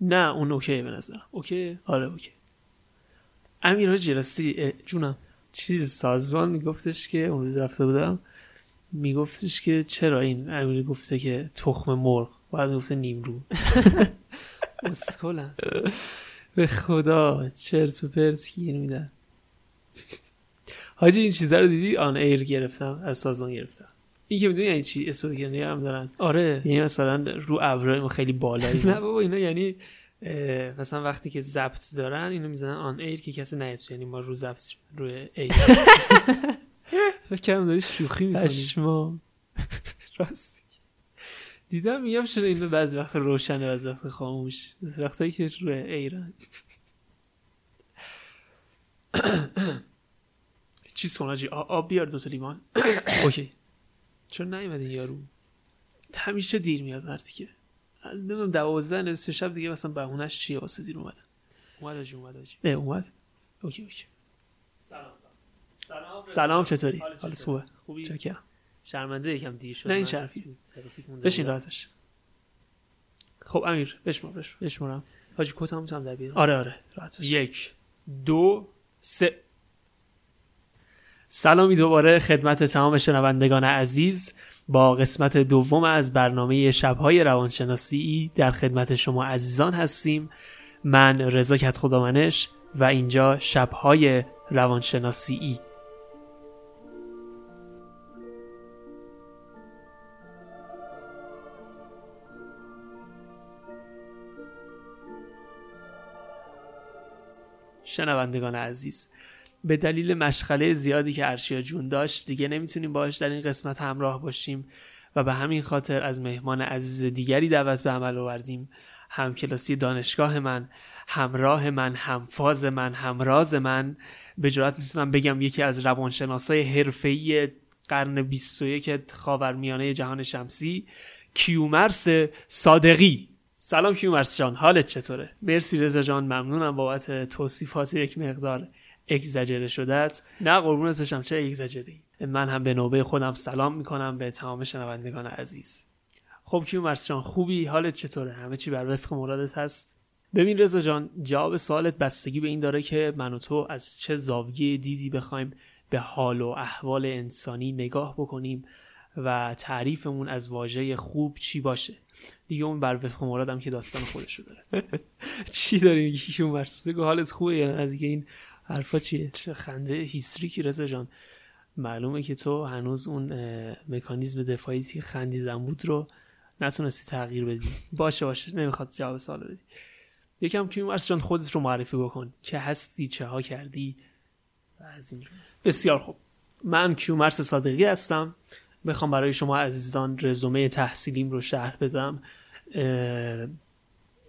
نه اون okay به نظرم. Okay؟ آره okay. امیر اه، جونم. چیز سازمان میگفتش که اون روز رفته بودم میگفتش که چرا این امیر گفته که تخم مرغ؟ بعد گفته نیمرو. اسکلن به خدا چرت و پرت گیر میدن. حاجی این چیزا رو دیدی؟ on air گرفتم از سازمان گرفتم. این که می‌دونی یعنی چی؟ استودیکنی هم دارن. آره. یعنی مثلا رو ابرای ما خیلی بالایی نه بابا اینا یعنی مثلا وقتی که ضبط دارن اینو می‌زنن on air که کسی نیاد. یعنی ما رو ضبط روی air فکر کردم داری شوخی می‌کنی. راستی. دیدم میگم چرا اینو بعضی وقت روشنه بعضی وقت خاموش بعضی وقتایی که روی air ان چیز کن آجی آب بیار دو تا لیوان. okay. چرا نیومد این یارو. همیشه دیر میاد مرتیکه. نمی‌دونم دوازده نصف شب دیگه مثلا بهونش چیه واسه دیر اومدن. اومد آجی اومد آجی. نه اومد. okay okay. سلام چطوری؟ حالت حالت چطوره؟ خوبه؟ خوبی؟ چاکرم. شرمنده یکم دیر شد. نه، این شرفی. بشین. راحت باش. خب امیر بشمار بشمار. بشمارم. حاجی تو هم در بیارم؟ آره آره راحت باش. یک دو سه. سلامی دوباره خدمت تمام شنوندگان عزیز با قسمت دوم از برنامه شبهای روانشناسی در خدمت شما عزیزان هستیم. من رضا کت خدامنش و اینجا شبهای روانشناسی. شنوندگان عزیز به دلیل مشغله زیادی که ارشیا جون داشت دیگه نمی‌تونیم باش در این قسمت همراه باشیم و به همین خاطر از مهمان عزیز دیگری دعوت به عمل آوردیم. همکلاسی دانشگاه من همراه من همفاز من همراز من. به جرات می‌تونم بگم یکی از روانشناسای حرفه‌ای قرن 21 خاورمیانه جهان شمسی کیومرس صادقی. سلام کیومرس جان حالت چطوره؟ مرسی رضا جان ممنونم بابت توصیفات یک مقدار. اگزجره شدت نه قربونت بشم چه اگزجری من هم به نوبه خودم سلام می‌کنم به تمام شنوندگان عزیز. خب کیومرس جان خوبی؟ حالت چطوره؟ همه چی بر وفق مرادت هست؟ ببین رضا جان جواب سوالت بستگی به این داره که من و تو از چه زاویه دیدی بخوایم به حال و احوال انسانی نگاه بکنیم و تعریفمون از واژه خوب چی باشه؟ دیگه اون بر وفق مرادم که داستان خودشو داره. چی داری میگی کیومرس بگو حالت خوبه یا دیگه این حرفا چیه؟ چه خنده هیستریکی رضا جان. معلومه که تو هنوز اون مکانیزم دفاعی که خندیدن بود رو نتونستی تغییر بدی. باشه باشه. نمی‌خواد جواب سوال بدی. یکم کیومرس جان خودت رو معرفی بکن. که هستی چه ها کردی؟ و از این. بسیار خوب. من کیومرس صادقی هستم. بخوام برای شما عزیزان رزومه تحصیلیم رو شرح بدم.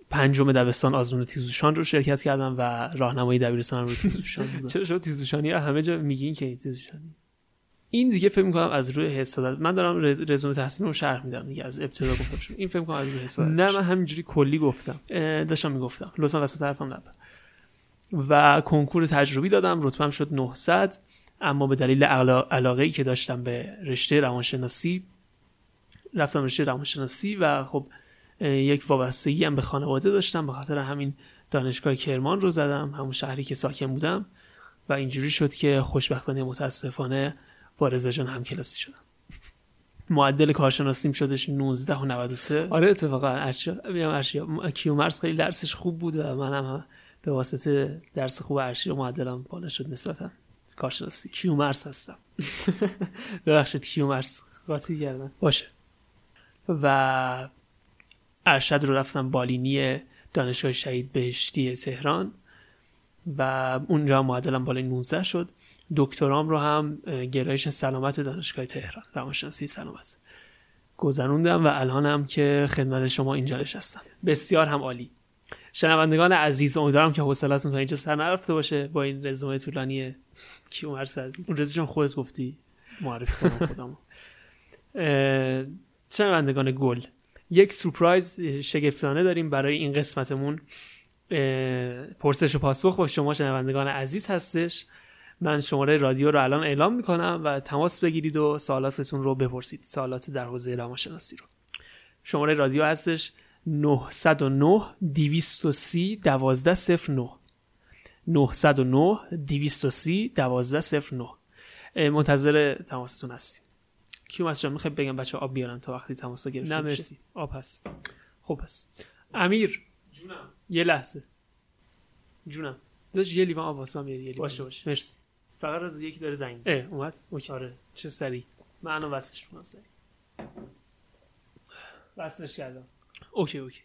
پنجم دبستان آزمون تیزوشان رو شرکت کردم و راهنمایی دبیرستانم رو تیزوشان بودم چرا شما تیزوشانی؟ همه جا میگین که این تیزوشانی. این دیگه فکر می‌کنم از روی حسادت من دارم رز- رزومه تحصیل رو شرح میدم دیگه از ابتدا گفتم شما این فکر می‌کنم از روی حسادت نه من همینجوری کلی گفتم. داشتم می‌گفتم. لطفا وسط حرفم نبر و کنکور تجربی دادم رتبم شد 900 اما به دلیل علا- علاقه ای که داشتم به رشته روانشناسی رفتم رشته روانشناسی و خب یک وابستگی هم به خانواده داشتم به خاطر همین دانشگاه کرمان رو زدم همون شهری که ساکن بودم و اینجوری شد که خوشبختانه متاسفانه با رضا جان هم کلاسی شدم. معدل کارشناسیم شدش 19 و 93 آره اتفاقا ارشیا ارشیا کیومرس خیلی درسش خوب بود و منم به واسطه درس خوب ارشیا معدلم بالا شد نسبتا. کارشناسی. کیومرس هستم. ببخشید کیومرس قاطی کردم. باشه. و ارشد رو رفتم بالینی دانشگاه شهید بهشتی تهران و اونجا معدلم بالای 19 شد. دکترام رو هم گرایش سلامت دانشگاه تهران روانشناسی سلامت گذروندم و الانم که خدمت شما اینجا نشستم. بسیار هم عالی. شنوندگان عزیز امیدوارم که حوصلتون تا اینجا سر نرفته باشه با این رزومه طولانی کیومرس عزیز. اون رزومه خودت گفتی. معرفی کنم خودم شنوندگان گل. یک سورپرایز شگفتانه داریم برای این قسمتمون. پرسش و پاسخ با شما شنوندگان عزیز هستش. من شماره رادیو رو الان اعلام می‌کنم و تماس بگیرید و سوالاتتون رو بپرسید. سوالات در حوزه روانشناسی رو. شماره رادیو هستش 909 230 12 09 909 230 12 09 منتظر تماستون هستیم. کیومس جان می‌خوای بگم؟ بچه آب بیارن تا وقتی تماس گرفته نه مرسی. آب هست. خب هست. امیر. جونم. یه لحظه. جونم. داشت یه لیوان آب واسه یه لیوان. باشه باشه. مرسی. فقط از یکی داره زنگ اه اومد. اوکی. آره. چه سری منو وصلش کنم سری وصلش کردم. اوکی اوکی.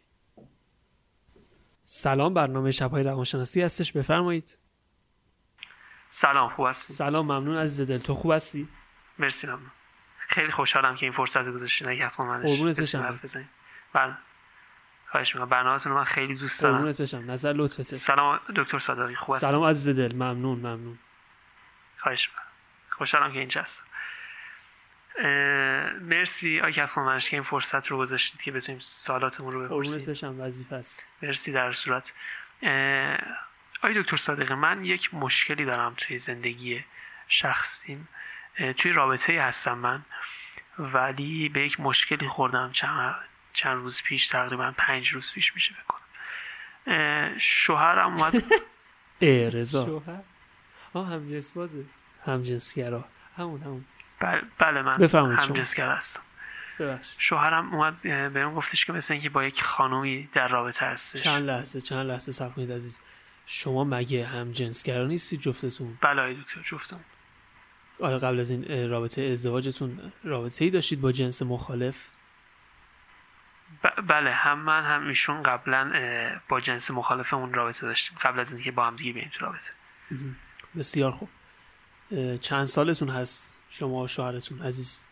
سلام برنامه شبهای روانشناسی هستش. بفرمایید. سلام خوب هستی؟ سلام ممنون عزیز دل. تو خوب هستی؟ مرسی ممنون. خیلی خوشحالم که این فرصت گذاشتین اگه حتما منش قربونت بشم. بله. خواهش می‌کنم. برنامه‌تون رو من خیلی دوست دارم. قربونت بشم. نظر لطفته سلام دکتر صادقی خوب سلام عزیز دل. ممنون ممنون. خواهش می‌کنم. خوشحالم که اینجا هستم. اه، مرسی آقای کسمان منش که این فرصت رو گذاشتید که بتونیم سوالاتمون رو قربونت بپرسیم بشم. وظیفه است. مرسی در صورت. آقای دکتر صادقی من یک مشکلی دارم توی زندگی شخصیم. توی رابطه هستم من. ولی به یک مشکلی خوردم چند, چند روز پیش تقریبا پنج روز پیش میشه فکر کنم. اه، شوهرم اومد. ای رضا. شوهر؟ آه هم جنس بازه همجنسگرا. همون همون. بله, بله من. همجنسگر هستم. ببخشید. شوهرم اومد اه، بهم گفتش که مثل اینکه با یک خانومی در رابطه هستش. چند لحظه چند لحظه صبر کنید عزیز. شما مگه هم جنسگرا نیستید جفتتون؟ بله دکتر جفتم آیا قبل از این رابطه ازدواجتون رابطه ای داشتید با جنس مخالف؟ ب- بله هم من هم ایشون قبلا با جنس مخالفمون رابطه داشتیم. قبل از اینکه با هم دیگه بریم تو رابطه. بسیار خوب. چند سالتون هست شما و شوهرتون عزیز؟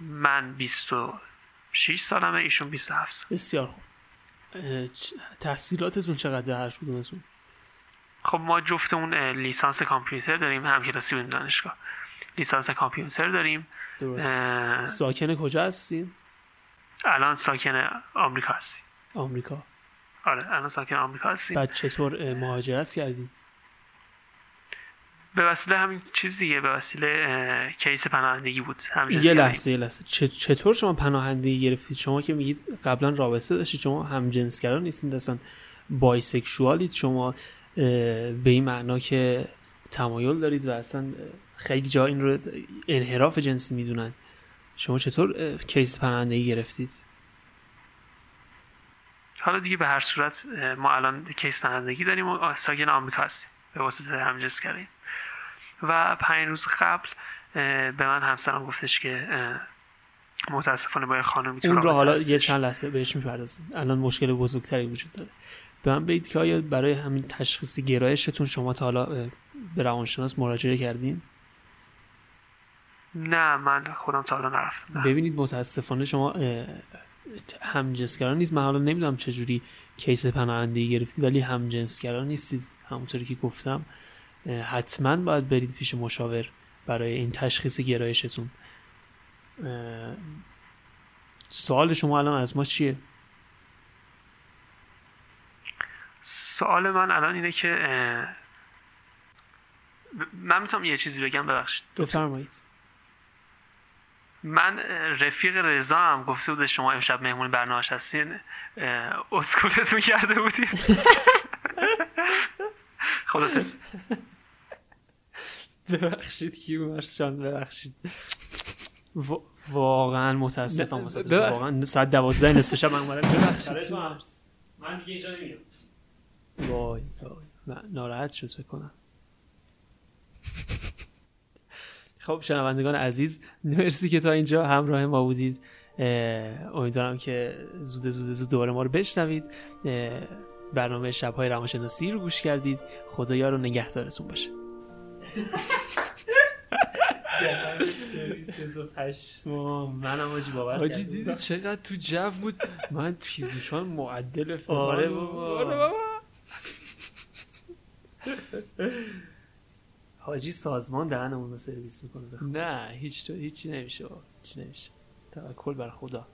من 26 سالمه ایشون 27 سال بسیار خوب. تحصیلاتتون چقدر هر کدومتون؟ خب ما جفتمون لیسانس کامپیوتر داریم هم کلاسی بودیم دانشگاه. لیسانس کامپیوتر داریم. درست. ساکن کجا هستین؟ الان ساکن آمریکا هستیم. آمریکا. آره الان ساکن آمریکا هستیم. بعد چطور مهاجرت کردین؟ به وسیله همین چیز دیگه به وسیله کیس پناهندگی بود. یه کردیم. لحظه یه لحظه. چطور شما پناهندگی گرفتید؟ شما که میگید قبلا رابطه داشتید شما هم جنسگرا نیستید اصلا بایسکشوالید شما به این معنا که تمایل دارید و اصلا خیلی جا این رو انحراف جنسی می‌دونن. شما چطور کیس پناهندگی گرفتید؟ حالا دیگه به هر صورت ما الان کیس پناهندگی داریم و ساکن آمریکا هستیم. به واسطه همجنس کردیم. و پنج روز قبل به من همسرم گفتش که متاسفانه با یه خانمی تو اون رو حالا هستش. یه چند لحظه بهش می‌پردازیم. الان مشکل بزرگتری وجود داره. به من بگید که آیا برای همین تشخیص گرایشتون شما تا حالا به روانشناس مراجعه کردین؟ نه من خودم تا حالا نرفتم. ببینید متاسفانه شما همجنسگرا نیست. من حالا نمی‌دونم چجوری کیس پناهندگی گرفتید ولی همجنسگرا نیستید. همونطوری که گفتم حتما باید برید پیش مشاور برای این تشخیص گرایشتون. سوال شما الان از ما چیه؟ سوال من الان اینه که من می‌تونم یه چیزی بگم؟ ببخشید. بفرمایید. من رفیق رضا هم گفته بود شما امشب مهمون برنامه‌اش هستین اسکولتون کرده بودیم خدافظ ببخشید کیومرس جان ببخشید. وا- واقعا متاسفم نه، واسه واقعا ساعت دوازده نصف شب من اومدم. من دیگه اینجا نمیام وای وای. من ناراحت شد فکر کنم. خب شنوندگان عزیز مرسی که تا اینجا همراه ما بودید. امیدوارم که زود زود زود دوباره ما رو بشنوید. برنامه شبهای روانشناسی رو گوش کردید. خدا یار و نگهدارتون باشه. منم آجی باور حاجی کردم. دیدی چقدر تو جو بود؟ من پیزوشان معدل آره و- بابا. آره بابا. حاجی سازمان دهنمون رو سرویس می‌کنه نه هیچ تو هیچی نمیشه. چی نمیشه توکل بر خدا